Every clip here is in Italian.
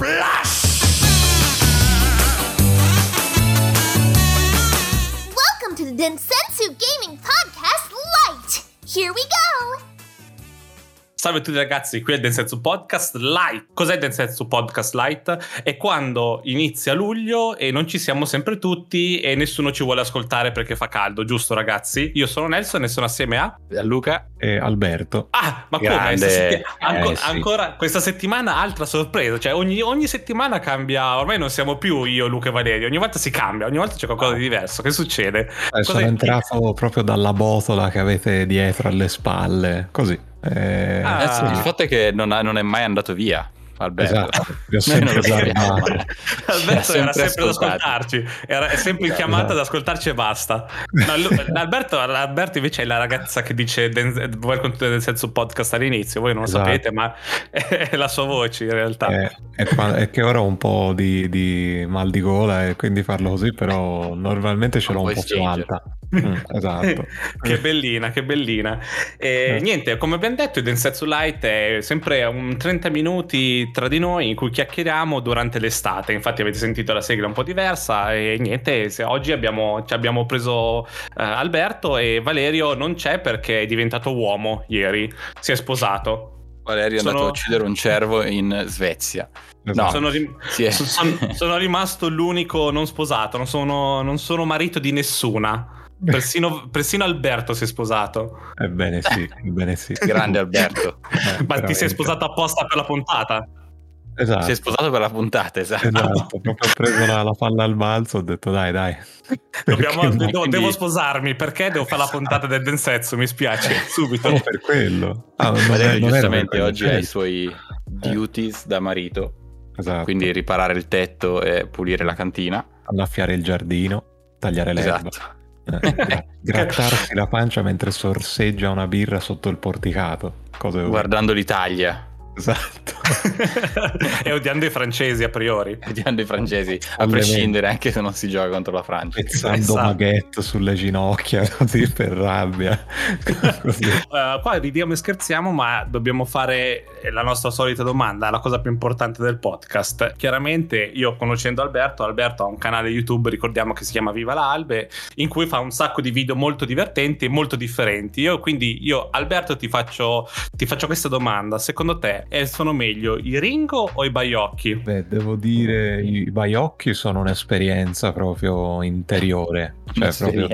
Splash! Welcome to the Densensu Gaming Podcast Lite. Here we go. Salve a tutti ragazzi, qui è Densetsu Podcast Lite. Cos'è Densetsu Podcast Lite? È quando inizia luglio e non ci siamo sempre tutti e nessuno ci vuole ascoltare perché fa caldo, giusto ragazzi? Io sono Nelson e sono assieme a... a Luca e Alberto. Ah, ma come? Grande. Questa, setti- anco- Eh, sì. ancora questa settimana altra sorpresa, cioè ogni, ogni settimana cambia, ormai non siamo più io, Luca e Valerio, ogni volta si cambia, ogni volta c'è qualcosa di diverso. Che succede? Eh, sono entrato proprio dalla botola che avete dietro alle spalle, così. Eh, Ah. Il fatto è che non, ha- non è mai andato via Alberto Esatto, Noi sempre lo guardato. Alberto era sempre ad ascoltarci, era è sempre in chiamata ad Esatto. ascoltarci e basta. No, Alberto, Alberto invece è la ragazza che dice welcome to nel senso podcast all'inizio, voi non lo Esatto. sapete, ma è la sua voce in realtà. È, qua- è che ora ho un po' di, di mal di gola e quindi farlo così, però normalmente ce l'ho Un po' più alta. Mm, esatto. che bellina, che bellina. E Eh. Niente, come abbiamo detto, il Densetsu Light è sempre un 30 minuti tra di noi in cui chiacchieriamo durante l'estate. Infatti, avete sentito la sigla un po' diversa. E niente, se oggi abbiamo, ci abbiamo preso eh, Alberto e Valerio non c'è perché è diventato uomo ieri. Si è sposato. Valerio è Sono- andato a uccidere un cervo in Svezia No. Sono, rim- Sì, eh. so- son- sono rimasto l'unico non sposato. Non sono, non sono marito di nessuna. Persino, persino Alberto si è sposato. Ebbene sì, ebbene sì. grande Alberto Eh, Ma ti veramente. sei sposato apposta per la puntata? Esatto. si è sposato per la puntata esatto, Esatto, proprio ho preso la, la palla al balzo, ho detto dai dai. Dobbiamo- no? devo, Quindi- devo sposarmi perché devo fare la puntata del Densetsu, mi spiace, subito. Solo per quello. Ah, non è- non per giustamente oggi ha i suoi duties da marito Esatto. quindi riparare il tetto e pulire la cantina annaffiare il giardino, tagliare l'erba. esatto Eh, gra- grattarsi la pancia mentre sorseggia una birra sotto il porticato. Guardando l'Italia Esatto. e odiando i francesi a priori. odiando i francesi a prescindere anche se non si gioca contro la Francia Pezzando Esatto. maghetto sulle ginocchia così per rabbia. Così. Eh, qua ridiamo e scherziamo, ma dobbiamo fare la nostra solita domanda, la cosa più importante del podcast. Chiaramente, io conoscendo Alberto, Alberto ha un canale YouTube, ricordiamo che si chiama Viva l'Albe, in cui fa un sacco di video molto divertenti e molto differenti. Io quindi, io Alberto ti faccio, ti faccio questa domanda. Secondo te eh, sono meglio i Ringo o i Baiocchi? Beh, devo dire, i baiocchi sono un'esperienza proprio interiore. Cioè, proprio...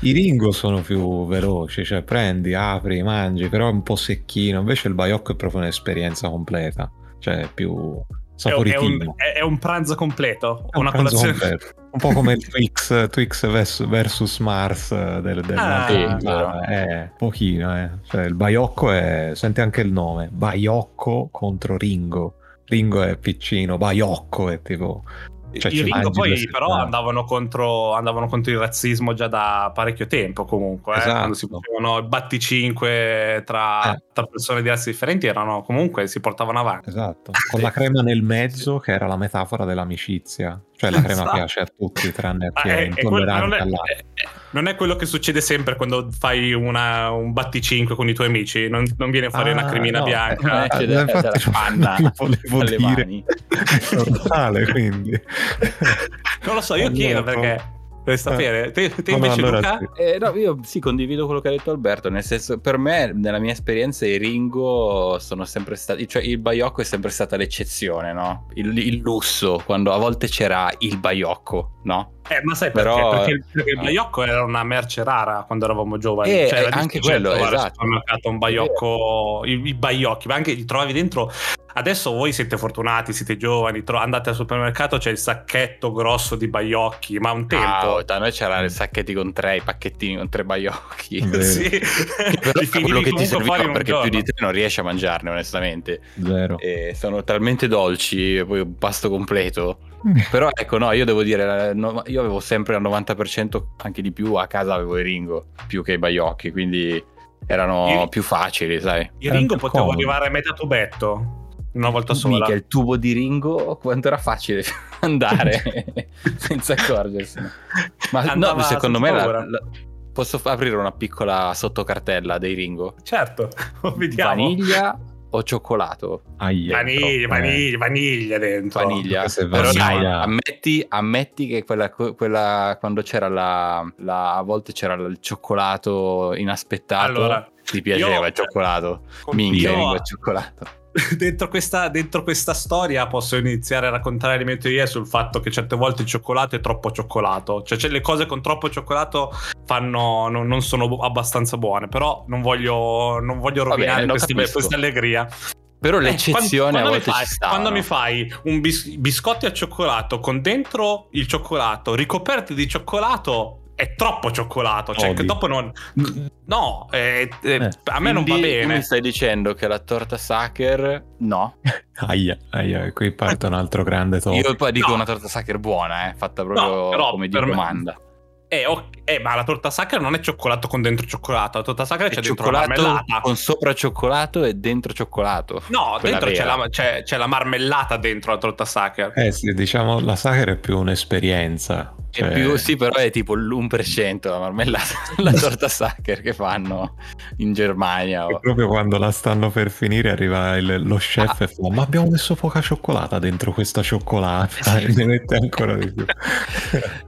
I Ringo sono più veloci, cioè prendi, apri, mangi, però è un po' secchino. Invece il baiocco è proprio un'esperienza completa, cioè più È, è saporitino. un, è- un pranzo completo? Un una pranzo colazione? completo. Un po' come il Twix, Twix vers- versus Mars del, del Ah, sì, zanzara. è pochino, eh. Cioè, il baiocco è. Senti anche il nome: Baiocco contro Ringo. Ringo è piccino, Baiocco è tipo. Cioè, I Ringo poi però andavano contro, andavano contro il razzismo già da parecchio tempo comunque, eh. Esatto. quando si facevano i batticinque tra, Eh. tra persone di razze differenti erano comunque si portavano avanti. Esatto, con la crema nel mezzo che era la metafora dell'amicizia. Cioè la crema Esatto. piace a tutti tranne a chi è, è- non, intollerante è- non è quello che succede sempre quando fai una- un batticinque con i tuoi amici, non, non viene fuori una Ah, cremina no, bianca. Eh, eh, da- infatti non- panna non volevo dire. mani. È normale, quindi. Non lo so, io chiedo perché. Devi sapere. Te, te invece, allora Luca? sì. Eh, no, io sì, condivido quello che ha detto Alberto, nel senso, per me, nella mia esperienza, i Ringo sono sempre stati, cioè il Baiocco è sempre stata l'eccezione, no? Il, il lusso, quando a volte c'era il Baiocco, no? Eh, ma sai perché? Però- Perché, perché il baiocco era una merce rara quando eravamo giovani. Eh, Cioè, era anche quello, trovare al esatto. supermercato un baiocco, i, i baiocchi, ma anche li trovavi dentro. Adesso voi siete fortunati, siete giovani, tro- andate al supermercato, c'è il sacchetto grosso di baiocchi, ma un tempo. Ah, da noi c'era i sacchetti con tre, i pacchettini con tre Baiocchi. Vero. sì. Però quello che ti serviva perché più giorno. di te non riesci a mangiarne onestamente Zero. e sono talmente dolci e poi un pasto completo però ecco no io devo dire eh, io avevo sempre al 90% anche di più a casa avevo i Ringo più che i Baiocchi quindi erano I- più facili sai Il Ringo più potevo comodo. arrivare a metà tubetto una volta sola. mica il tubo di Ringo quanto era facile andare senza accorgersene ma Andava no secondo me la- la- posso f- aprire una piccola sottocartella dei Ringo Certo, vediamo. vaniglia o cioccolato? Aia, Vaniglia, troppo, eh. vaniglia, vaniglia dentro. Vaniglia. Però dai, ammetti, ammetti che quella, quella- quando c'era la, la- a volte c'era il cioccolato inaspettato. Allora, ti piaceva io- il cioccolato? Minchia, io- Ringo, il cioccolato. dentro, questa, dentro questa storia posso iniziare a raccontare le mie teorie sul fatto che certe volte il cioccolato è troppo cioccolato. Cioè, cioè, le cose con troppo cioccolato fanno, non, non sono abbastanza buone. Però non voglio, non voglio rovinare lo questi- questa allegria. Però Eh, l'eccezione quando- a quando volte mi fai, sta. Quando no? mi fai un bis- biscotti al cioccolato con dentro il cioccolato ricoperti di cioccolato. È troppo cioccolato, cioè che dopo non. No, eh, eh, Eh, a me non va Quindi tu bene. mi stai dicendo che la torta Sacher no. Aia, aia, qui parte un altro grande top. Io poi dico No. una torta Sacher buona, eh, fatta proprio No, però come di per me- domanda. Eh, ok, eh, ma la torta sacra non è cioccolato con dentro cioccolato. La torta sacra c'è dentro la marmellata. con sopra cioccolato e dentro cioccolato. No, dentro c'è la, c'è- c'è la marmellata dentro la torta sacra. Eh sì, diciamo, la Sacher è più un'esperienza. Cioè, più- sì, però è tipo l'1% la marmellata, la torta Sacher che fanno in Germania. O- proprio quando la stanno per finire arriva il- lo chef Ah. e fa ma abbiamo messo poca cioccolata dentro questa cioccolata e ne mette ancora di più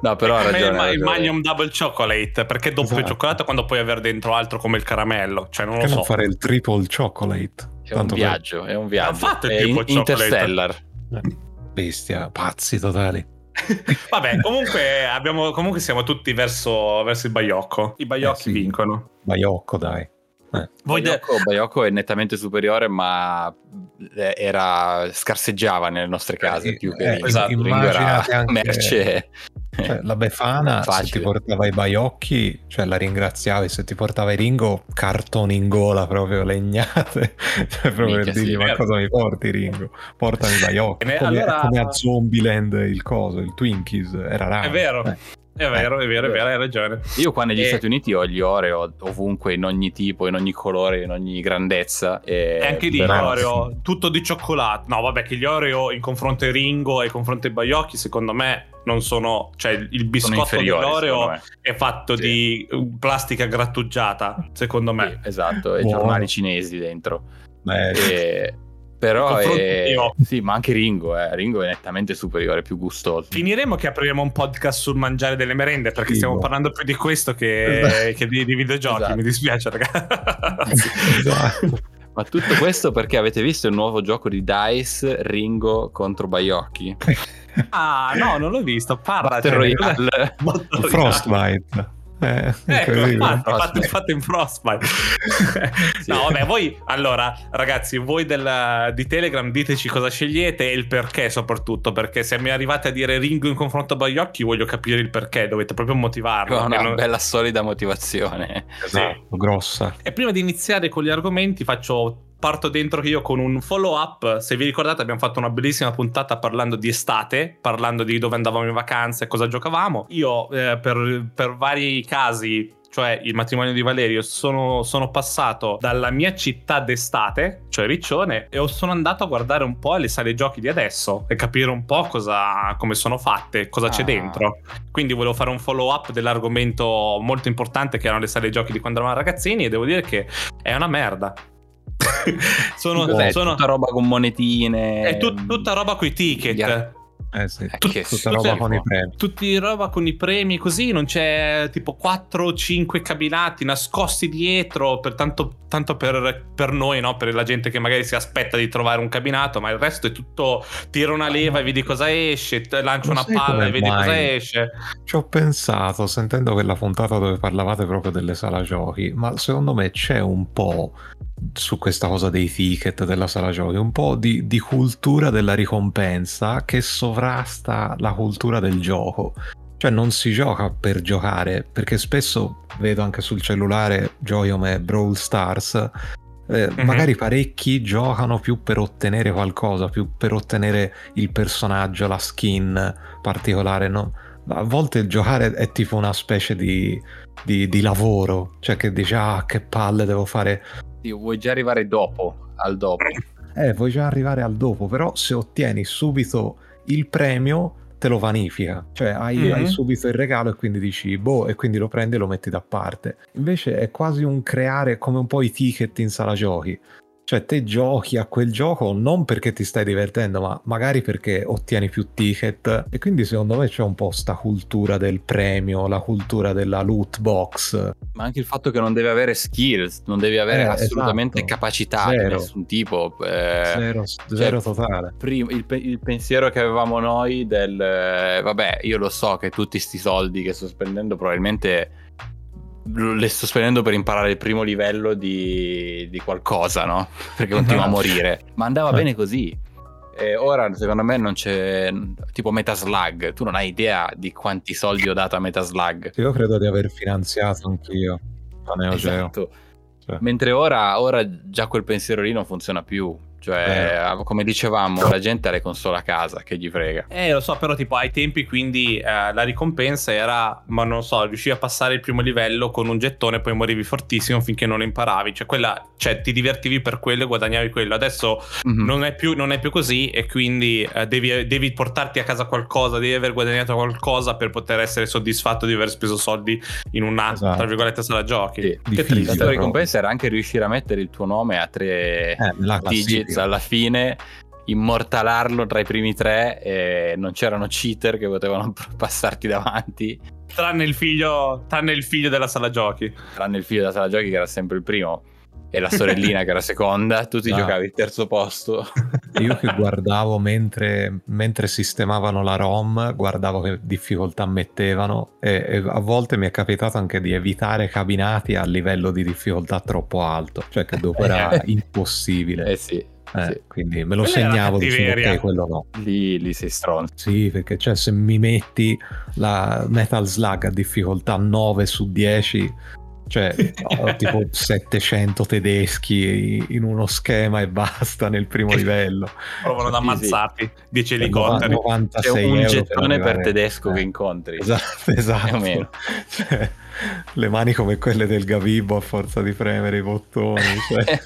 No, però ha ragione. il, ma- ha il. Magnum Double Chocolate perché doppio Esatto. cioccolato quando puoi avere dentro altro come il caramello. Cioè, non lo che so. non fare il triple chocolate È un Tanto per- viaggio, è un viaggio. fatto il è tipo in- chocolate. Interstellar. Eh, bestia pazzi totali Vabbè, comunque, abbiamo, comunque siamo tutti verso, verso il baiocco. I baiocchi Eh, sì. vincono. baiocco dai Eh, Voi de- Bayocco, Bayocco è nettamente superiore, ma eh, era scarseggiava nelle nostre case Eh, più che eh, Ringo. esatto, Ringo era immaginate anche- merce. cioè, la Befana se ti portava i baiocchi cioè la ringraziavi se ti portava i Ringo cartoni in gola proprio legnate cioè proprio Minchia, per sì, dirgli è ma vero. cosa mi porti Ringo portami i baiocchi come, allora- come a Zombieland il coso il Twinkies era raro È vero. Eh. È vero, è vero, è vero, hai ragione. Io qua negli E- Stati Uniti ho gli Oreo ovunque, in ogni tipo, in ogni colore, in ogni grandezza. E E anche lì gli però- Oreo, tutto di cioccolato. No, vabbè, che gli Oreo in confronto ai Ringo e in confronto ai Baiocchi, secondo me, non sono. Cioè, il biscotto dell'Oreo secondo me. è fatto Sì. di uh, plastica grattugiata, secondo me. Sì, esatto, e Buono. giornali cinesi dentro. Beh, E- Però è... Sì, ma anche Ringo, eh. Ringo è nettamente superiore, più gustoso. Finiremo che apriremo un podcast sul mangiare delle merende perché Figo. stiamo parlando più di questo che, che di, di videogiochi. Esatto. Mi dispiace, ragazzi. esatto. Ma tutto questo perché avete visto il nuovo gioco di Dice Ringo contro Baiocchi? ah, no, non l'ho visto. Parla. Battle Royale. Frostbite eh, Ecco, Frostbite. fatto, fatto in Frostbite. Sì. No, vabbè, voi allora, ragazzi, voi del- di Telegram diteci cosa scegliete e il perché, soprattutto. Perché se mi arrivate a dire Ringo in confronto a Baiocchi, voglio capire il perché, dovete proprio motivarlo. Con E una non- bella solida motivazione. Esatto, grossa E prima di iniziare con gli argomenti, faccio. Parto dentro io con un follow up. Se vi ricordate, abbiamo fatto una bellissima puntata parlando di estate, parlando di dove andavamo in vacanza e cosa giocavamo. Io, eh, per, per vari casi, cioè il matrimonio di Valerio, sono, sono passato dalla mia città d'estate, cioè Riccione, e sono andato a guardare un po' le sale giochi di adesso e capire un po' cosa, come sono fatte, cosa c'è Ah. dentro. Quindi volevo fare un follow up dell'argomento molto importante che erano le sale giochi di quando eravamo ragazzini e devo dire che è una merda. sono, Cos'è? sono- Tutta roba con monetine. è tut- tutta roba con i ticket. Gli- eh sì, Eh, tut- tutta roba con i premi Tutti roba con i premi così, non c'è tipo 4 o 5 cabinati nascosti dietro, per tanto, tanto per, per noi, no? per la gente che magari si aspetta di trovare un cabinato, ma il resto è tutto tira una leva e vedi cosa esce, lancia una palla e vedi mai? cosa esce. Ci ho pensato sentendo quella puntata dove parlavate proprio delle sala giochi, ma secondo me c'è un po' su questa cosa dei ticket della sala giochi, un po' di, di cultura della ricompensa che sovrasta la cultura del gioco. Cioè non si gioca per giocare, perché spesso vedo anche sul cellulare giochi come Brawl Stars, eh, Mhm. magari parecchi giocano più per ottenere qualcosa, più per ottenere il personaggio, la skin particolare, no? A volte il giocare è tipo una specie di, di- di lavoro, cioè che dici ah che palle devo fare. Sì, vuoi già arrivare dopo, al dopo. Eh, vuoi già arrivare al dopo, però se ottieni subito il premio te lo vanifica, cioè hai, Mhm. hai subito il regalo e quindi dici boh e quindi lo prendi e lo metti da parte. Invece è quasi un creare come un po' i ticket in sala giochi. Cioè, te giochi a quel gioco non perché ti stai divertendo, ma magari perché ottieni più ticket. E quindi secondo me c'è un po' sta cultura del premio, la cultura della loot box. Ma anche il fatto che non devi avere skills, non devi avere Eh, assolutamente esatto. capacità di Zero. nessun tipo. eh, Zero, zero totale. prim- il, il pensiero che avevamo noi del eh, vabbè, io lo so che tutti sti soldi che sto spendendo probabilmente le sto spendendo per imparare il primo livello di, di qualcosa, no? Perché continuo a morire. Ma andava Eh. bene così. E ora secondo me non c'è tipo Metaslug, tu non hai idea di quanti soldi ho dato a Metaslug. Io credo di aver finanziato anch'io la Neo Geo. Esatto. Cioè. Mentre ora, ora già quel pensiero lì non funziona più. Cioè, Eh. come dicevamo, la gente ha le console a casa, che gli frega. Eh, lo so, però tipo ai tempi quindi eh, la ricompensa era, ma non so, riuscivi a passare il primo livello con un gettone poi morivi fortissimo finché non lo imparavi. Cioè, quella, cioè ti divertivi per quello e guadagnavi quello. Adesso Mhm. non, è più, non è più così e quindi eh, devi, devi portarti a casa qualcosa, devi aver guadagnato qualcosa per poter essere soddisfatto di aver speso soldi in una, Esatto. tra virgolette, sala giochi. Sì. Che triste. La ricompensa era anche riuscire a mettere il tuo nome a tre Eh, nella classifica. alla fine, immortalarlo tra i primi tre e non c'erano cheater che potevano passarti davanti, Tranne il figlio, tranne il figlio della sala giochi. tranne il figlio della sala giochi che era sempre il primo e la sorellina che era seconda, tu ti Ah. giocavi il terzo posto. Io che guardavo mentre, mentre sistemavano la ROM, guardavo che difficoltà mettevano e, e a volte mi è capitato anche di evitare cabinati a livello di difficoltà troppo alto, cioè che dopo era impossibile. Eh sì, Eh, sì. Quindi me lo Quella segnavo cattiveria. ok, quello no. Lì, lì sei stronzo. Sì, perché cioè, se mi metti la Metal Slug a difficoltà 9 su 10, cioè ho tipo 700 tedeschi in uno schema e basta nel primo livello. Provano ad ammazzarti. 10 Cioè, elicotteri. 96 C'è un gettone per, arrivare- tedesco eh, che incontri. Esatto, esatto. Cioè, le mani come quelle del Gabibbo a forza di premere i bottoni. Cioè,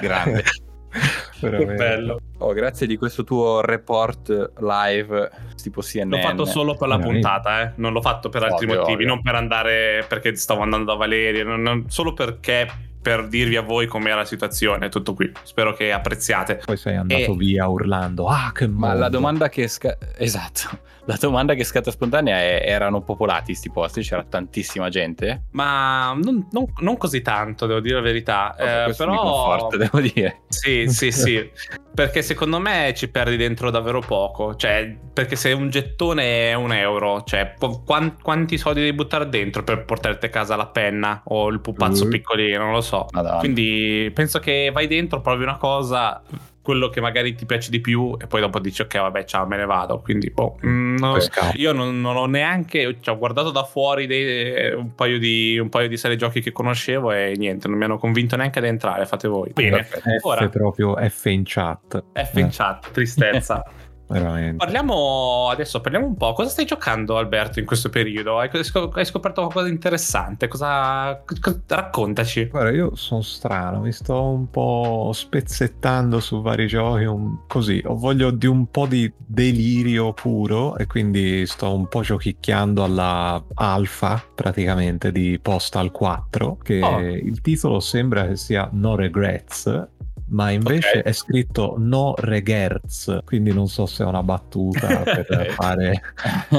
Grande. Che veramente. bello. Oh, grazie di questo tuo report live tipo CNN. L'ho fatto solo per la Veramente. puntata, eh. non l'ho fatto per altri Ovvio, motivi, ovvio. non per andare perché stavo andando da Valeria, non- non- solo perché per dirvi a voi com'era la situazione, tutto qui. Spero che apprezziate. Poi sei andato E- via urlando. Ah, che Ma mondo." la domanda che sca- esatto. La domanda che scatta spontanea è: erano popolati sti posti? C'era tantissima gente? Ma non, non- non così tanto, devo dire la verità. Eh, Eh, però conforta, devo dire. Sì, sì, sì. Perché secondo me ci perdi dentro davvero poco. Cioè, perché se un gettone è un euro, cioè, po- quan- quanti soldi devi buttare dentro per portarti a casa la penna o il pupazzo Mm. piccolino? Non lo so. Madonna. Quindi penso che vai dentro, provi una cosa, quello che magari ti piace di più, e poi dopo dici, ok, vabbè, ciao, me ne vado. Quindi, boh, mm, non. Io non, non ho neanche. Cioè, ho guardato da fuori dei- un, paio di, un paio di serie giochi che conoscevo e niente, non mi hanno convinto neanche ad entrare. Fate voi. Bene, F ora proprio F in chat. F in Eh, chat, tristezza. veramente. Parliamo adesso, parliamo un po'. Cosa stai giocando, Alberto, in questo periodo? Hai, hai scoperto qualcosa di interessante? Cosa, co- raccontaci. Guarda, io sono strano, mi sto un po' spezzettando su vari giochi, un- così, ho voglia di un po' di delirio puro e quindi sto un po' giochicchiando alla alfa praticamente di Postal 4, che Oh. il titolo sembra che sia No Regrets, ma invece Ok. è scritto No Regerts, quindi non so se è una battuta per fare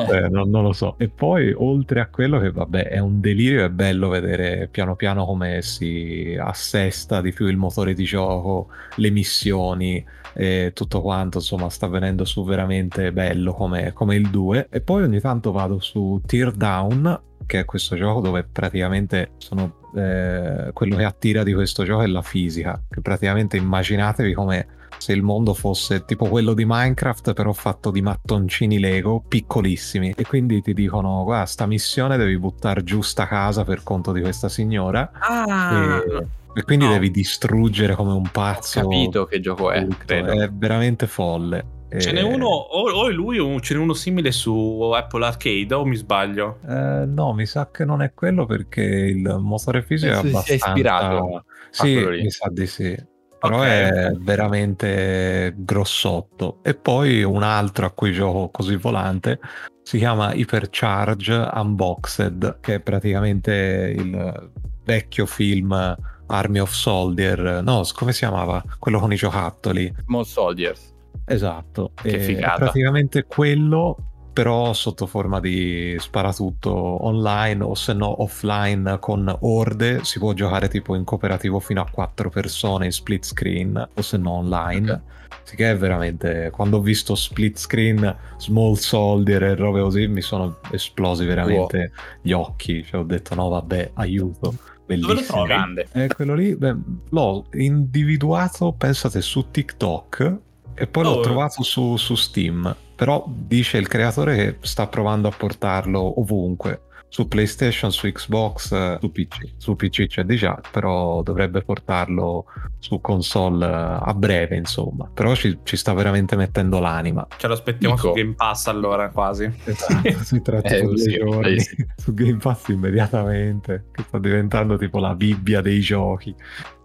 eh, non, non lo so. E poi, oltre a quello, che vabbè, è un delirio, è bello vedere piano piano come si assesta di più il motore di gioco, le missioni e tutto quanto. Insomma, sta venendo su veramente bello come, come il 2. E poi ogni tanto vado su Teardown, che è questo gioco dove praticamente sono. Eh, quello che attira di questo gioco è la fisica. Che praticamente immaginatevi come se il mondo fosse tipo quello di Minecraft, però fatto di mattoncini Lego piccolissimi. E quindi ti dicono: Guarda, sta missione devi buttare giù sta casa per conto di questa signora. Ah, e, e quindi no. devi distruggere come un Ho pazzo. capito che gioco è, credo. È veramente folle. Ce n'è uno, o, o è lui o ce n'è uno simile su Apple Arcade, o mi sbaglio? Eh, no, mi sa che non è quello perché il motore fisico è Penso si sia abbastanza. ispirato Sì, quello lì. mi sa di sì. Però Ok. è veramente grossotto. E poi un altro a cui gioco così volante si chiama Hypercharge Unboxed, che è praticamente il vecchio film Army of Soldier, no, come si chiamava? Quello con i giocattoli. Small Soldiers. Esatto. Che e figata. Praticamente quello, però sotto forma di sparatutto online o se no offline con orde. Si può giocare tipo in cooperativo fino a quattro persone in split screen o se no online. Ok. Sì che è veramente... Quando ho visto split screen, small soldier e robe così, mi sono esplosi veramente gli occhi. Cioè ho detto no vabbè, aiuto. Dove lo Bellissimo. trovi? Grande. Eh, quello lì beh, l'ho individuato, pensate, su TikTok e poi l'ho Oh. trovato su, su Steam. Però dice il creatore che sta provando a portarlo ovunque. Su PlayStation, su Xbox, su PC. Su PC c'è di già, però dovrebbe portarlo su console eh, a breve, insomma. Però ci, ci sta veramente mettendo l'anima. Ce lo aspettiamo Dico. su Game Pass allora, quasi. Esatto, si tratta Eh, di sì, giorni eh, sì. su Game Pass immediatamente, che sta diventando tipo la Bibbia dei giochi.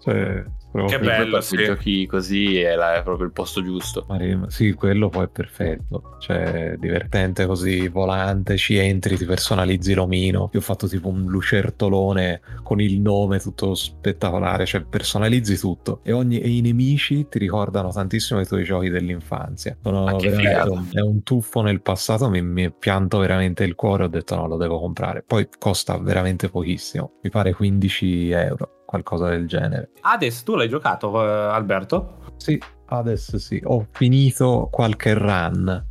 Cioè, proprio- Che bello, sì. giochi così è, la- è proprio il posto giusto. Sì, quello poi è perfetto. Cioè, divertente così, volante, ci entri, ti personalizzi l'omino. Io ho fatto tipo un lucertolone con il nome tutto spettacolare, cioè personalizzi tutto. E, ogni- e i nemici ti ricordano tantissimo i tuoi giochi dell'infanzia. Sono veramente un, è un tuffo nel passato, mi, mi pianto veramente il cuore, ho detto no, lo devo comprare. Poi costa veramente pochissimo, mi pare 15 euro, qualcosa del genere. Hades, tu l'hai giocato, eh, Alberto? Sì, adesso sì, ho finito qualche run.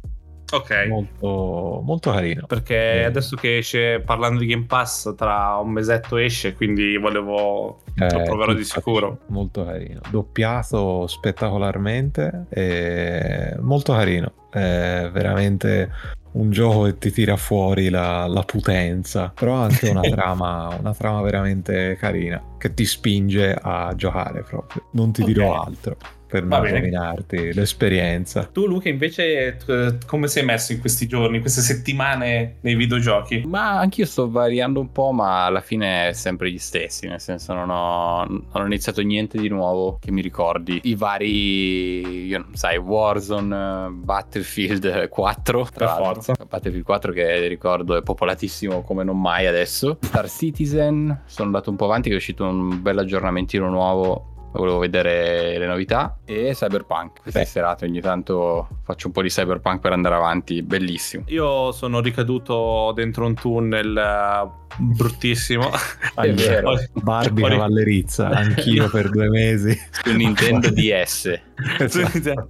Ok. molto, molto carino. Perché Eh. adesso che esce, parlando di Game Pass, tra un mesetto esce, quindi volevo... lo Eh, proverò di sicuro. Molto carino. Doppiato spettacolarmente e molto carino. È veramente un gioco che ti tira fuori la, la potenza, però ha anche una trama, una trama veramente carina che ti spinge a giocare proprio. Non ti dirò Ok. altro per Va non bene. rovinarti l'esperienza. Tu, Luca, invece, come sei messo in questi giorni, queste settimane nei videogiochi? Ma anch'io sto variando un po', ma alla fine è sempre gli stessi. Nel senso, non ho, non ho iniziato niente di nuovo che mi ricordi. I vari, io non sai, Warzone, Battlefield 4. Per forza. Battlefield 4 che ricordo è popolatissimo come non mai adesso. Star Citizen, sono andato un po' avanti, che è uscito un bel aggiornamentino nuovo. Volevo vedere le novità e Cyberpunk. Queste Beh. serate ogni tanto faccio un po' di Cyberpunk per andare avanti. Bellissimo. Io sono ricaduto dentro un tunnel eh, bruttissimo. È vero. Barbie Cavallerizza, anch'io per due mesi. Su Nintendo DS. Esatto.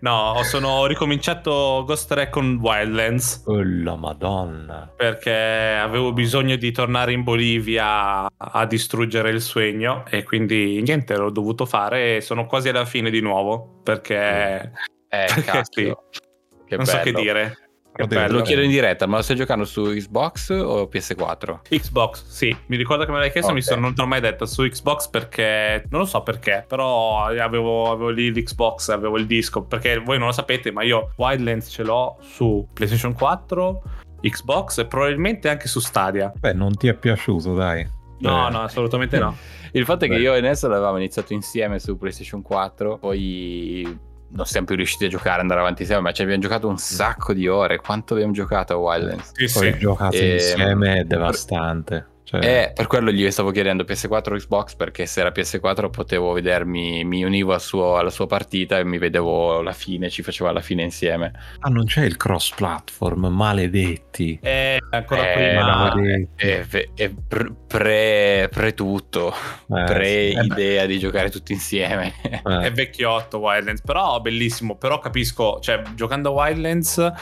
No, sono ho ricominciato Ghost Recon Wildlands Oh la madonna. perché avevo bisogno di tornare in Bolivia a distruggere il sogno e quindi niente, l'ho dovuto fare e sono quasi alla fine di nuovo perché Eh, Perché cazzo. Che non so che bello. dire. Che bello. Lo chiedo in diretta, ma lo stai giocando su Xbox o PS4? Xbox, sì, mi ricordo che me l'hai chiesto, mi Ok. sono, non te l'ho mai detto su Xbox perché non lo so perché, però avevo, avevo lì l'Xbox, avevo il disco, perché voi non lo sapete, ma io Wildlands ce l'ho su PlayStation 4, Xbox e probabilmente anche su Stadia. Beh, non ti è piaciuto, dai. No, Eh, no, assolutamente no. Il fatto è che Beh. io e Ness l'avevamo iniziato insieme su PlayStation 4, poi non siamo più riusciti a giocare, andare avanti insieme, ma ci abbiamo giocato un sacco di ore. Quanto abbiamo giocato a Wildlands? Sì, Poi sì. giocati Ehm, insieme è devastante. Cioè, Eh, per quello gli stavo chiedendo PS4 o Xbox, perché se era PS4 potevo vedermi, mi univo al suo- alla sua partita e mi vedevo la fine, ci faceva la fine insieme. Ah, non c'è il cross platform, maledetti. E ancora Eh, prima... è, è- è pre, pre, tutto, Eh, pre sì. Eh, idea di giocare tutti insieme. eh, È vecchiotto Wildlands, però bellissimo. Però capisco, cioè, giocando a Wildlands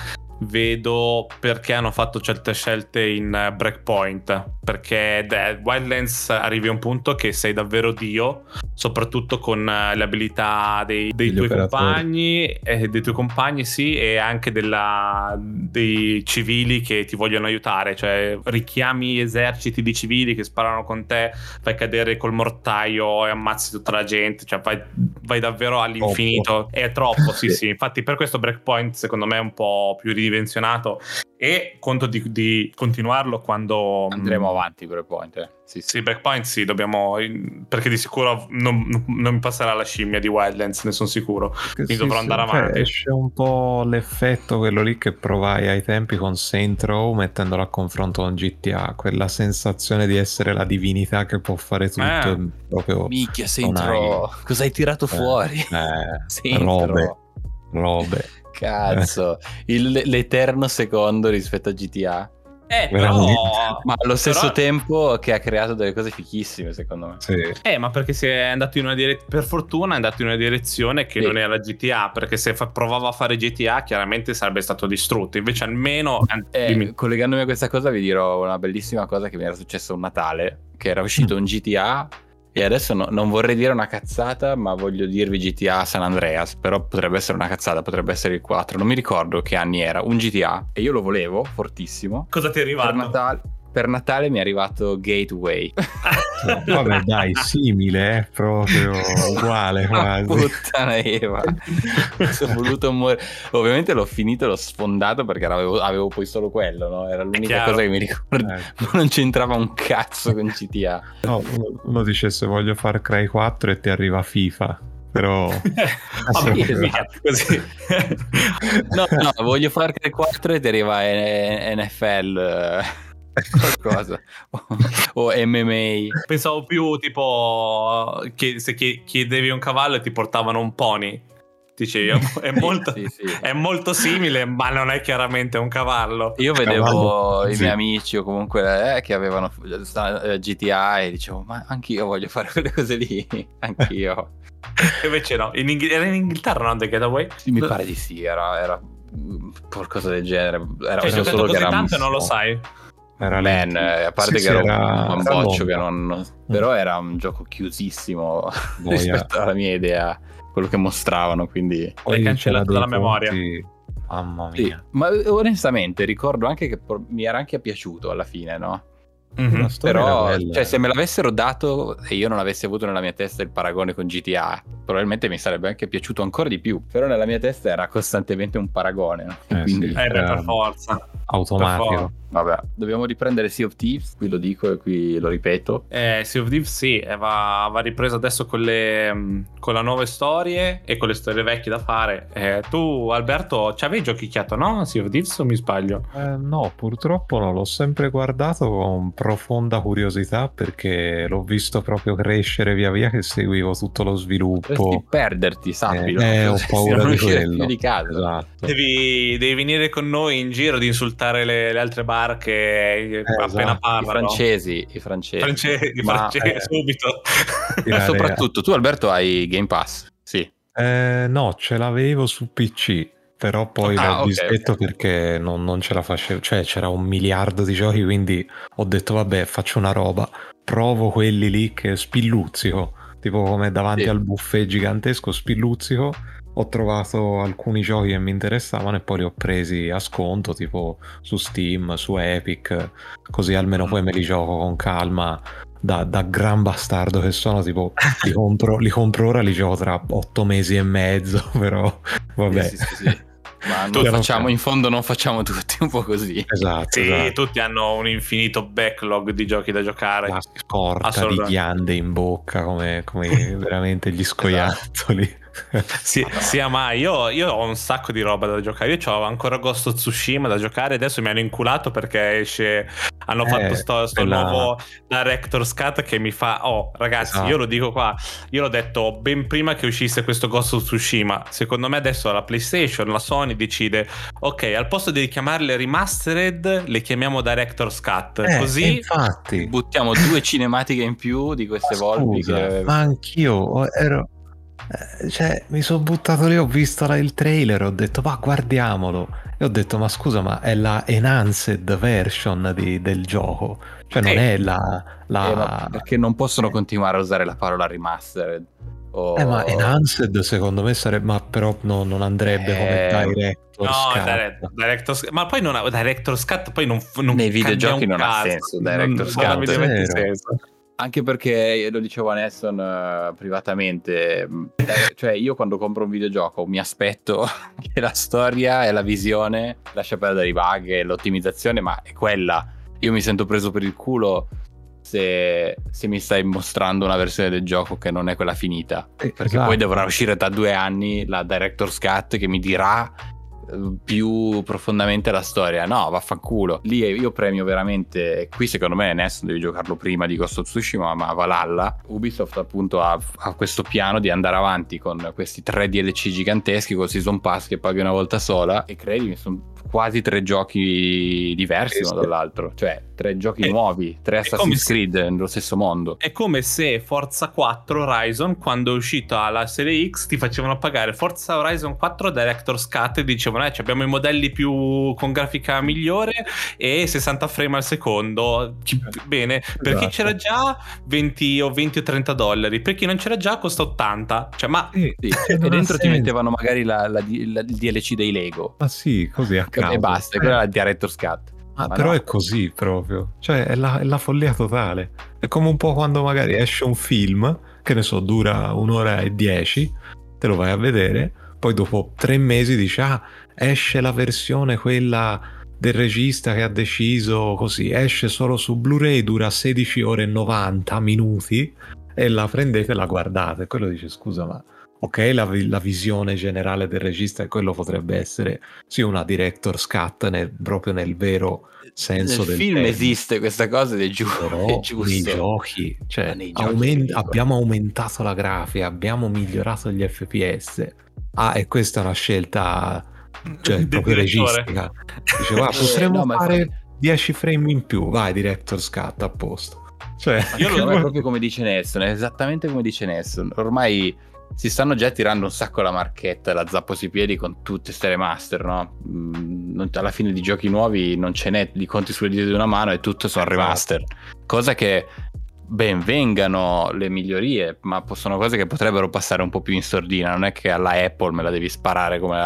vedo perché hanno fatto certe scelte in eh, Breakpoint. Perché da Wildlands arrivi a un punto che sei davvero Dio, soprattutto con eh, le abilità dei, dei tuoi operatori. compagni, eh, dei tuoi compagni, sì, e anche della- dei civili che ti vogliono aiutare. Cioè, richiami eserciti di civili che sparano con te, fai cadere col mortaio e ammazzi tutta la gente. Cioè, vai, vai davvero all'infinito. È troppo, sì, Sì. sì. Infatti, per questo Breakpoint, secondo me, è un po' più ridimensionato e conto di, di continuarlo quando andremo avanti breakpoint eh. sì, sì. sì breakpoint sì dobbiamo perché di sicuro non, non mi passerà la scimmia di Wildlands ne sono sicuro quindi sì, dovrò andare cioè, avanti esce un po' l'effetto quello lì che provai ai tempi con Saint Row mettendolo a confronto con GTA quella sensazione di essere la divinità che può fare tutto eh. proprio Micchia Saint Row cosa hai tirato eh, fuori eh, robe robe Cazzo, il, l'eterno secondo rispetto a GTA. Eh, però... Ma allo stesso però... tempo che ha creato delle cose fichissime, secondo me. Sì. Eh, ma perché si è andato in una direzione. Per fortuna è andato in una direzione che sì. non era GTA. Perché se fa... provava a fare GTA, chiaramente sarebbe stato distrutto. Invece, almeno. Eh, collegandomi a questa cosa, vi dirò una bellissima cosa che mi era successa un Natale. Che era uscito mm. un GTA e adesso no, non vorrei dire una cazzata, ma voglio dirvi GTA San Andreas. Però potrebbe essere una cazzata, potrebbe essere il 4. Non mi ricordo che anni era. Un GTA. E io lo volevo fortissimo. Cosa ti è arrivato? Per Natale, per Natale mi è arrivato Gateway. Vabbè, dai, simile, eh, proprio uguale quasi. Puttana Eva. Sono voluto morire. Ovviamente l'ho finito, l'ho sfondato perché avevo, avevo poi solo quello, no? Era l'unica cosa che mi ricordo. Eh. Non c'entrava un cazzo con GTA. No, uno dicesse voglio fare Cry 4 e ti arriva FIFA però così. no, no, voglio fare Cry 4 e ti arriva NFL qualcosa. O MMA pensavo più tipo che se chiedevi un cavallo e ti portavano un pony. Dicevi è molto, sì, sì, sì. è molto simile ma non è chiaramente un cavallo. Io vedevo cavallo, i miei amici o comunque eh, che avevano eh, GTA e dicevo ma anch'io voglio fare quelle cose lì anch'io. Invece no in Ingh- era in Inghilterra no The Getaway? mi pare di sì era, era qualcosa del genere era cioè, solo tanto non lo sai era Man, eh, a parte sì, che era, era un boccio che non... Mm. Però era un gioco chiusissimo Boia. rispetto alla mia idea, quello che mostravano, quindi... L'hai cancellato dalla memoria. Mamma mia. Sì, ma onestamente ricordo anche che mi era anche piaciuto alla fine, no? Mm-hmm. Però, cioè, se me l'avessero dato e io non avessi avuto nella mia testa il paragone con GTA, probabilmente mi sarebbe anche piaciuto ancora di più. Però nella mia testa era costantemente un paragone. No? Eh, Quindi, sì, era per forza. Automatico. Vabbè, dobbiamo riprendere Sea of Thieves, qui lo dico e qui lo ripeto. Eh, sea of Thieves sì, eh, va, va ripreso adesso con le, mm, con le nuove storie e con le storie vecchie da fare. Eh, tu Alberto ci avevi giochicchiato, no? Sea of Thieves o mi sbaglio? Eh, no, purtroppo no, l'ho sempre guardato con profonda curiosità perché l'ho visto proprio crescere via via che seguivo tutto lo sviluppo. Dovresti perderti, sappi. Eh, eh ho paura di quello. Di casa. Esatto. Devi, devi, venire con noi in giro ad insultare le, le altre barche eh, appena esatto. parlano. I francesi, i francesi. francesi, i francesi eh, subito. Soprattutto tu Alberto hai Game Pass, sì. Eh, no, ce l'avevo su PC, però poi ah, l'ho okay, disdetto okay. perché non, non, ce la facevo, cioè c'era un miliardo di giochi, quindi ho detto vabbè faccio una roba, provo quelli lì che spilluzzico, tipo come davanti sì. al buffet gigantesco spilluzzico ho trovato alcuni giochi che mi interessavano e poi li ho presi a sconto, tipo su Steam, su Epic, così almeno poi me li gioco con calma. Da, da gran bastardo che sono, tipo li compro, li compro ora, li gioco tra otto mesi e mezzo, però vabbè. Sì, sì, sì. Ma non facciamo, in fondo non facciamo tutti un po' così. Esatto, sì, esatto. tutti hanno un infinito backlog di giochi da giocare. La scorta di ghiande in bocca, come, come veramente gli scoiattoli. Esatto sì, sia mai. Io, io, ho un sacco di roba da giocare. Io ho ancora Ghost of Tsushima da giocare. Adesso mi hanno inculato perché esce. Hanno eh, fatto sto, sto quella... nuovo Director's Cut che mi fa. Oh, ragazzi, esatto. io lo dico qua. Io l'ho detto ben prima che uscisse questo Ghost of Tsushima. Secondo me adesso la PlayStation, la Sony decide. Ok, al posto di chiamarle remastered, le chiamiamo Director's Cut. Eh, Così infatti buttiamo due cinematiche in più di queste volte. Che... Ma anch'io ero eh, cioè, mi sono buttato lì, ho visto il trailer, ho detto, ma guardiamolo. E ho detto, ma scusa, ma è la enhanced version di, del gioco. Cioè, non eh. è la... la... Eh, perché non possono continuare a usare la parola remastered. O... Eh, ma enhanced secondo me sarebbe... Ma però no, non andrebbe come eh, Director's no, Cut. Direct, director's, ma poi non ha... Director's Cut poi non, non Nei videogiochi non ha senso Director's Cut. Non, non senso. Anche perché lo dicevo a Nesson uh, privatamente, eh, cioè io quando compro un videogioco mi aspetto che la storia e la visione, lascia perdere i bug e l'ottimizzazione, ma è quella. Io mi sento preso per il culo se, se, mi stai mostrando una versione del gioco che non è quella finita. Eh, perché esatto. poi dovrà uscire da due anni la Director's Cut che mi dirà più profondamente la storia. No, vaffanculo. Lì io premio veramente. Qui secondo me Ness devi giocarlo prima di Ghost of Tsushima, ma Valhalla. Ubisoft appunto ha, ha, questo piano di andare avanti con questi tre DLC giganteschi col Season Pass che paghi una volta sola. E credimi, sono quasi tre giochi diversi uno dall'altro, cioè tre giochi è, nuovi, tre Assassin's Creed se, nello stesso mondo. È come se Forza 4 Horizon, quando è uscito alla serie X, ti facevano pagare Forza Horizon 4 Director's Cut e dicevano: eh, abbiamo i modelli più con grafica migliore e 60 frame al secondo. Bene, per esatto. chi c'era già 20 o 20 o 30 dollari, per chi non c'era già costa 80. Cioè, ma sì, sì. e dentro ti mettevano magari la, la, la, il DLC dei Lego. Ma sì, così a caso. E basta, quella è la Director's Cut. Ah, però no. è così proprio, cioè è la, è la, follia totale. È come un po' quando magari esce un film, che ne so, dura un'ora e dieci, te lo vai a vedere, poi dopo tre mesi dici, ah, esce la versione quella del regista che ha deciso così, esce solo su Blu-ray, dura 16 ore e 90 minuti, e la prendete e la guardate. Quello dice, scusa, ma ok, la, la, visione generale del regista e quello potrebbe essere sì una director's cut nel, proprio nel vero senso nel del film termine. esiste questa cosa ed è, giu- Però è giusto nei giochi, cioè, nei giochi aument- abbiamo aumentato la grafica abbiamo migliorato gli fps ah e questa è una scelta cioè proprio registica dice va potremmo no, fare fa... 10 frame in più vai director's cut a posto cioè, io lo è proprio come dice Nelson è esattamente come dice Nelson ormai si stanno già tirando un sacco la marchetta, la zappo sui piedi con tutte queste remaster, no? Mm, alla fine di giochi nuovi non ce n'è, li conti sulle dita di una mano e tutto sono esatto. remaster. Cosa che ben vengano le migliorie, ma sono cose che potrebbero passare un po' più in sordina. Non è che alla Apple me la devi sparare come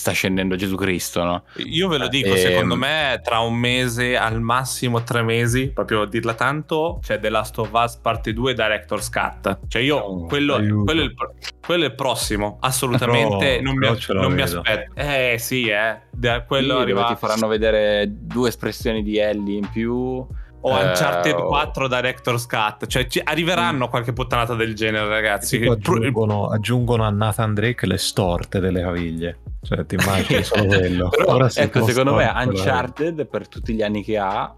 sta scendendo Gesù Cristo, no? Io ve lo dico, e... Ehm, secondo me tra un mese al massimo tre mesi, proprio a dirla tanto, c'è The Last of Us Parte 2 Director's Cut. Cioè io, oh, quello, quello, è il, quello, è il, prossimo, assolutamente però, non, mi, non mi, aspetto. Eh sì, eh, quello sì, arriva... Ti faranno vedere due espressioni di Ellie in più o Uncharted eh, 4 Director's Cut. Cioè, ci arriveranno mm. qualche puttanata del genere, ragazzi. Aggiungono, aggiungono, a Nathan Drake le storte delle caviglie. Cioè, ti immagini solo quello. Però, ecco, secondo me Uncharted, per tutti gli anni che ha,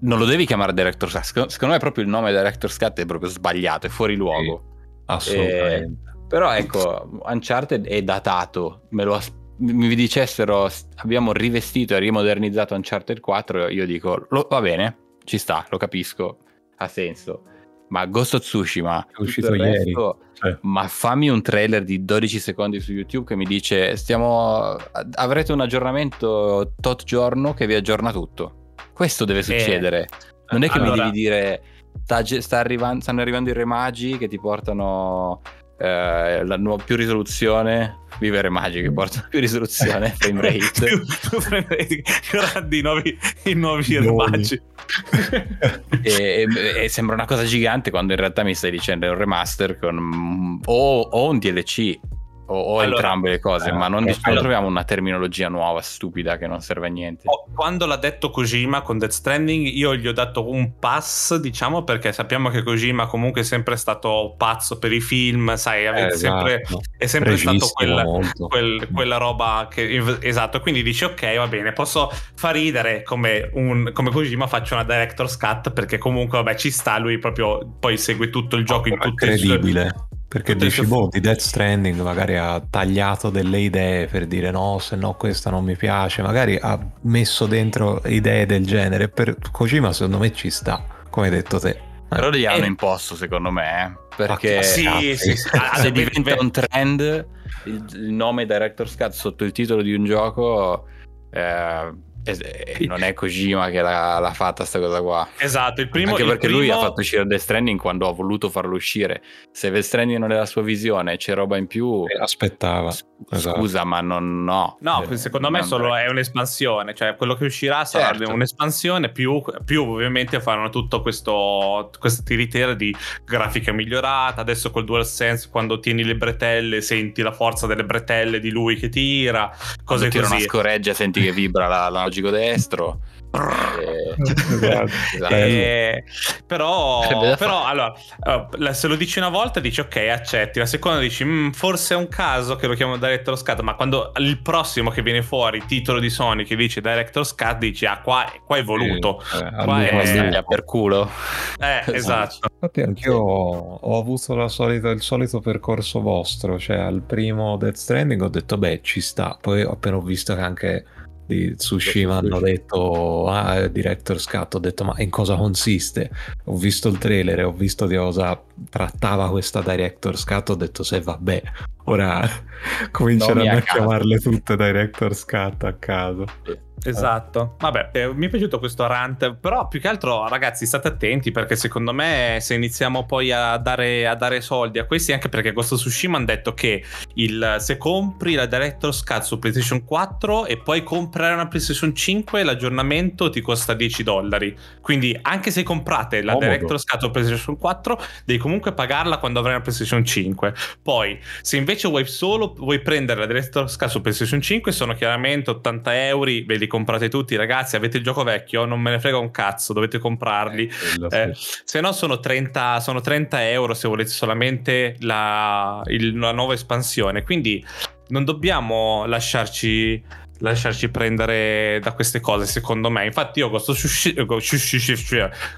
non lo devi chiamare Director's Cut. Secondo me proprio il nome Director's Cut è proprio sbagliato, è fuori luogo. Sì, assolutamente. Eh, però ecco, Uncharted è datato. Me lo aspetto mi dicessero abbiamo rivestito e rimodernizzato Uncharted 4, io dico lo, va bene, ci sta, lo capisco, ha senso. Ma Ghost of Tsushima è uscito ieri. Resto, cioè. Ma fammi un trailer di 12 secondi su YouTube che mi dice stiamo avrete un aggiornamento tot giorno che vi aggiorna tutto. Questo deve eh, succedere. Eh, non è che allora... mi devi dire sta, sta arrivando, stanno arrivando i re magi che ti portano eh, la nuova, più risoluzione vivere magiche portano più risoluzione frame rate. Più, più frame rate grandi i nuovi, i nuovi remagi e, e, e, sembra una cosa gigante quando in realtà mi stai dicendo è un remaster con o, o un DLC o, o allora, entrambe le cose, eh, ma non, eh, allora, troviamo una terminologia nuova, stupida, che non serve a niente. Oh, quando l'ha detto Kojima con Death Stranding, io gli ho dato un pass, diciamo, perché sappiamo che Kojima comunque è sempre stato pazzo per i film, sai, eh, sempre, esatto. è sempre stato quella, quel, quella roba che... Esatto, quindi dici, ok, va bene, posso far ridere come, un, come Kojima, faccio una director's cut, perché comunque, vabbè, ci sta, lui proprio poi segue tutto il gioco oh, in tutte le sue perché dici, boh, di Death Stranding magari ha tagliato delle idee per dire no, se no questa non mi piace, magari ha messo dentro idee del genere. Per Kojima secondo me ci sta, come hai detto te. Però gli hanno eh. imposto secondo me, eh? perché sì, sì, sì. se diventa un trend il, il nome Director's Cut sotto il titolo di un gioco... Eh, eh, non è Kojima che l'ha, l'ha fatta sta cosa qua. Esatto, il primo... Anche perché primo... lui ha fatto uscire Death Stranding quando ha voluto farlo uscire. Se Death Stranding non è la sua visione, c'è roba in più... Eh, aspettava. Scusa, esatto. ma non, no. No, eh, secondo me solo è un'espansione, cioè quello che uscirà sarà certo. un'espansione più, più ovviamente faranno tutto questo, questo tiritera di grafica migliorata, adesso col DualSense quando tieni le bretelle senti la forza delle bretelle di lui che tira, cose tira così. una scoreggia senti che vibra l'analogico destro. Eh, esatto. eh, però, però allora, se lo dici una volta dici ok accetti. La seconda dici mm, forse è un caso che lo chiamo Director's Cut ma quando il prossimo che viene fuori titolo di Sony che dice Director's Cut dici ah qua, qua è voluto. sì, eh, qua è per culo. Eh, esatto. Infatti anch'io ho, ho avuto solita, il solito percorso vostro cioè al primo Death Stranding ho detto beh ci sta. Poi appena ho visto che anche di Tsushima hanno detto ah director's cut ho detto ma in cosa consiste? Ho visto il trailer e ho visto di cosa trattava questa director's cut ho detto se vabbè ora cominceranno a, a chiamarle tutte director's cut a caso. Esatto, vabbè, eh, mi è piaciuto questo rant, però più che altro ragazzi state attenti perché secondo me se iniziamo poi a dare, a dare soldi a questi, anche perché questo Tsushima hanno detto che il, se compri la Director's Cut su PlayStation 4 e poi comprare una PlayStation 5 l'aggiornamento ti costa 10 dollari, quindi anche se comprate la Comodo. Director's Cut su PlayStation 4 devi comunque pagarla quando avrai una PlayStation 5, poi se invece vuoi solo vuoi prendere la Director's Cut su PlayStation 5 sono chiaramente 80 euro, ve li comprate tutti, ragazzi. Avete il gioco vecchio? Non me ne frega un cazzo, dovete comprarli. Eh, eh, se no, sono 30, sono 30 euro se volete solamente la, il, la nuova espansione. Quindi non dobbiamo lasciarci lasciarci prendere da queste cose, secondo me. Infatti, io Ghost of, Tsushima,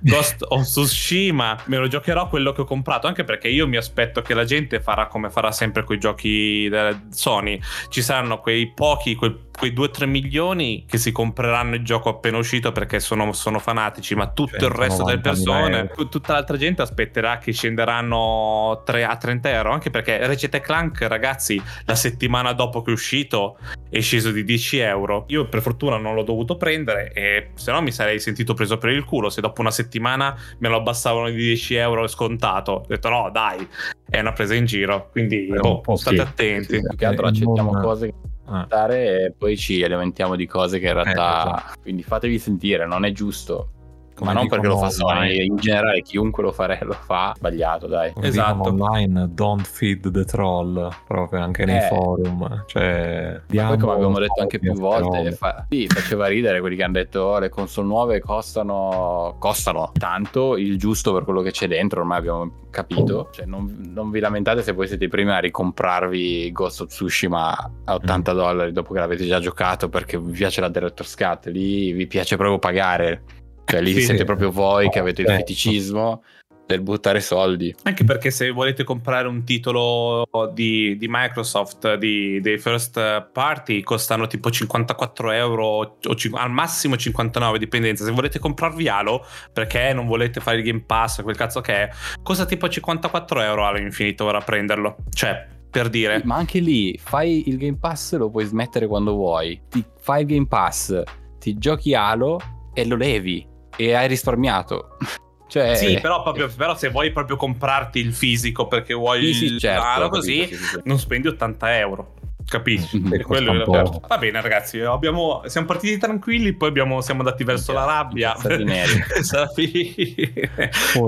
Ghost of Tsushima me lo giocherò quello che ho comprato. Anche perché io mi aspetto che la gente farà come farà sempre con i giochi della Sony. Ci saranno quei pochi, quei quei 2-3 milioni che si compreranno il gioco appena uscito perché sono, sono fanatici, ma tutto il resto delle persone, tutta l'altra gente aspetterà che scenderanno 3 a 30 euro. Anche perché Recete Clank, ragazzi, la settimana dopo che è uscito è sceso di 10 euro. Io per fortuna non l'ho dovuto prendere e se no mi sarei sentito preso per il culo se dopo una settimana me lo abbassavano di 10 euro scontato. Ho detto no, dai, è una presa in giro. Quindi boh, state sì. attenti. Più che altro accettiamo non... cose ah. e poi ci alimentiamo di cose che in realtà... Eh, esatto. Quindi fatevi sentire, non è giusto come ma non perché lo fa Sony, in generale chiunque lo, fare, lo fa sbagliato, dai. Come esatto. online, don't feed the troll, proprio anche nei eh. forum. Cioè, poi come abbiamo detto anche più volte, fa... sì, faceva ridere quelli che hanno detto oh, le console nuove costano, costano tanto, il giusto per quello che c'è dentro, ormai abbiamo capito. Cioè, non, non vi lamentate se voi siete i primi a ricomprarvi Ghost of Tsushima a 80 mm. dollari dopo che l'avete già giocato perché vi piace la Director's Cut, lì vi piace proprio pagare cioè lì sì, siete proprio voi che avete il feticismo del buttare soldi. Anche perché se volete comprare un titolo di, di Microsoft di, dei first party costano tipo 54 euro o al massimo 59 dipendenza. Se volete comprarvi Halo perché non volete fare il Game Pass, quel cazzo che è, costa tipo 54 euro all'infinito ora prenderlo. Cioè, per dire. Ma anche lì fai il Game Pass, lo puoi smettere quando vuoi. Ti fai il Game Pass, ti giochi Halo e lo levi e hai risparmiato. Cioè... Sì, però, proprio, però, se vuoi proprio comprarti il fisico perché vuoi sì, il certo, così, sì, sì, non spendi 80 euro. Capisci? Mm-hmm. Quello Va bene, ragazzi. Abbiamo, siamo partiti tranquilli, poi abbiamo, siamo andati verso la rabbia.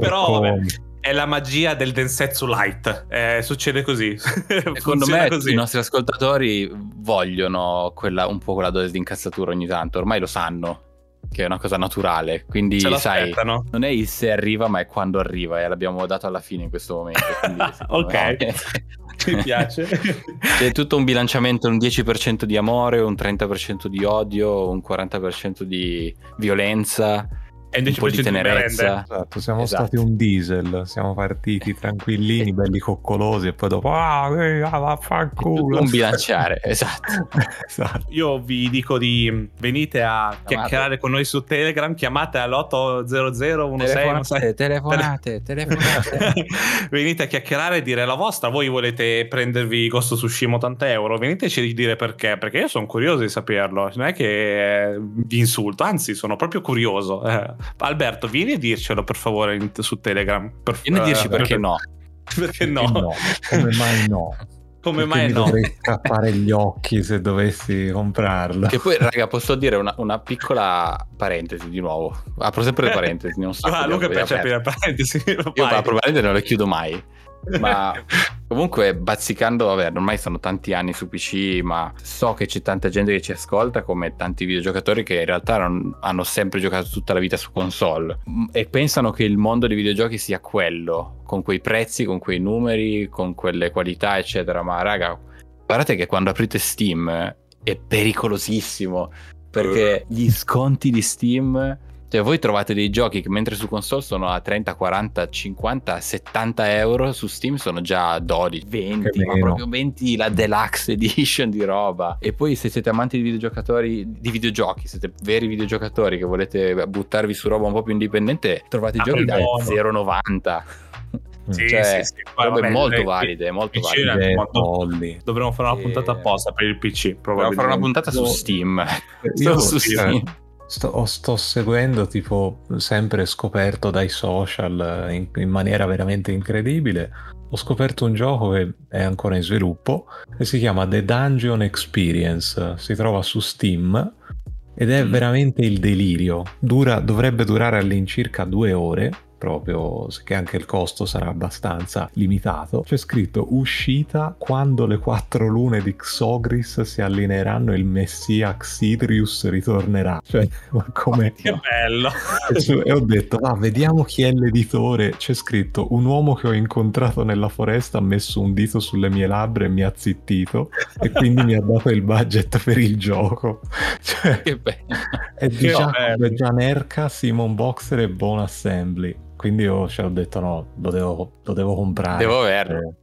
però vabbè, è la magia del Densetsu Light. Eh, succede così. Secondo me così. i nostri ascoltatori vogliono quella, un po' quella dose di incazzatura ogni tanto. Ormai lo sanno che è una cosa naturale. Quindi, sai, non è il se arriva, ma è quando arriva. E l'abbiamo dato alla fine in questo momento. Quindi, ok. Mi piace. È tutto un bilanciamento, un 10% di amore, un 30% di odio, un 40% di violenza. E invece un po' di tenerezza. Esatto, siamo Esatto. stati un diesel, siamo partiti tranquillini, belli coccolosi e poi dopo ah, eh, ah, vaffanculo. Un bilanciare, esatto. esatto. Io vi dico di venite a chiacchierare con noi su Telegram, chiamate all'800 Telefonate, telefonate, telefonate. venite a chiacchierare e dire la vostra. Voi volete prendervi Ghost Tsushima 80 euro? Veniteci a dire perché, perché io sono curioso di saperlo. Non è che vi insulto, anzi, sono proprio curioso. Alberto, vieni a dircelo per favore in- su Telegram. Per, Vieni a dirci eh, perché no. Perché no? Come mai no? Come Perché mai mi no? dovrei scappare gli occhi se dovessi comprarlo. Che poi, raga, posso dire una, una piccola parentesi di nuovo. Apro sempre le parentesi, non so. Ah, Luca piace aprire parentesi. Io vai. ma probabilmente non le chiudo mai. Ma comunque bazzicando, vabbè, ormai sono tanti anni su PC, ma so che c'è tanta gente che ci ascolta, come tanti videogiocatori che in realtà non- hanno sempre giocato tutta la vita su console Mm, e pensano che il mondo dei videogiochi sia quello, con quei prezzi, con quei numeri, con quelle qualità, eccetera. Ma raga, guardate che quando aprite Steam è pericolosissimo perché gli sconti di Steam cioè, voi trovate dei giochi che mentre su console sono a 30, 40, 50, 70 euro, su Steam sono già a 12, 20, Che ma proprio 20 la deluxe edition di roba. E poi se siete amanti di videogiocatori, di videogiochi, siete veri videogiocatori che volete buttarvi su roba un po' più indipendente, trovate i Apri giochi da mondo. 0,90. Sì, Cioè, sì, sì. Robe vabbè, molto le- valide, molto PC valide. folli. Dovremmo fare una puntata apposta per il PC. Probabilmente. fare una puntata su Steam. Io su sì, Steam. Sto, sto seguendo tipo sempre scoperto dai social eh, in, in maniera veramente incredibile. Ho scoperto un gioco che è ancora in sviluppo e si chiama The Dungeon Experience. Si trova su Steam ed è Mm. veramente il delirio. Dura- dovrebbe durare all'incirca due ore. Proprio che anche il costo sarà abbastanza limitato. C'è scritto uscita quando le quattro lune di Xogris si allineeranno e il messia Xidrius ritornerà. Cioè, ma come Che bello. e ho detto, va, vediamo chi è l'editore. C'è scritto: Un uomo che ho incontrato nella foresta ha messo un dito sulle mie labbra e mi ha zittito, e quindi mi ha dato il budget per il gioco. Cioè, Che bello. è di bello. Gianerca, Simon Boxer e Bone Assembly. Quindi io cioè, ho detto: no, lo devo, lo devo comprare. Devo averlo.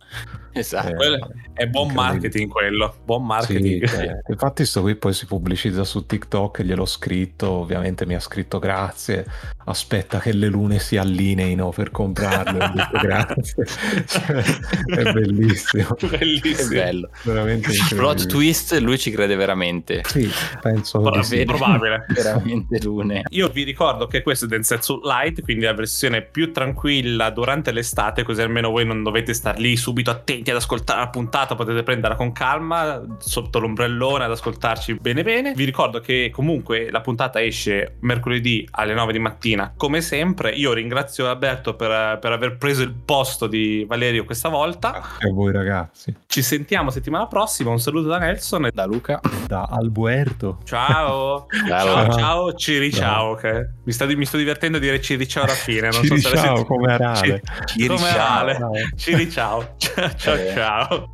Eh, Esatto. eh, Quello È buon marketing quello. Buon Sì, marketing. cioè, infatti sto qui poi si pubblicizza su TikTok, gliel'ho scritto, ovviamente mi ha scritto grazie, aspetta che le lune si allineino per comprarlo, detto grazie, Cioè, è bellissimo, Bellissimo. bello. veramente. Plot twist, lui ci crede veramente. Sì, penso è sì. Probabile. Veramente lune. Io vi ricordo che questo è Densetsu Lite, quindi la versione più tranquilla durante l'estate, così almeno voi non dovete star lì subito attenti ad ascoltare la puntata, potete prenderla con calma sotto l'ombrellone ad ascoltarci bene bene. Vi ricordo che comunque la puntata esce mercoledì alle 9 di mattina, come sempre. Io ringrazio Alberto per, per aver preso il posto di Valerio questa volta. E voi ragazzi, Ci sentiamo settimana prossima. Un saluto da Nelson. e Da Luca. da Alberto. Ciao. Ciao. ciao, ciao, Ciri ciao. ok? Mi, sta- mi sto divertendo a dire Ciri ciao alla fine. Non so se Ciao, come Arale. Ci- come Ale. Ciao. Ciri ciao. Ciao ciao. Ciao.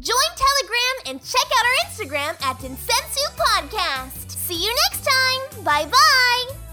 Join Telegram and check out our Instagram at Densensu Podcast. See you next time. Bye bye.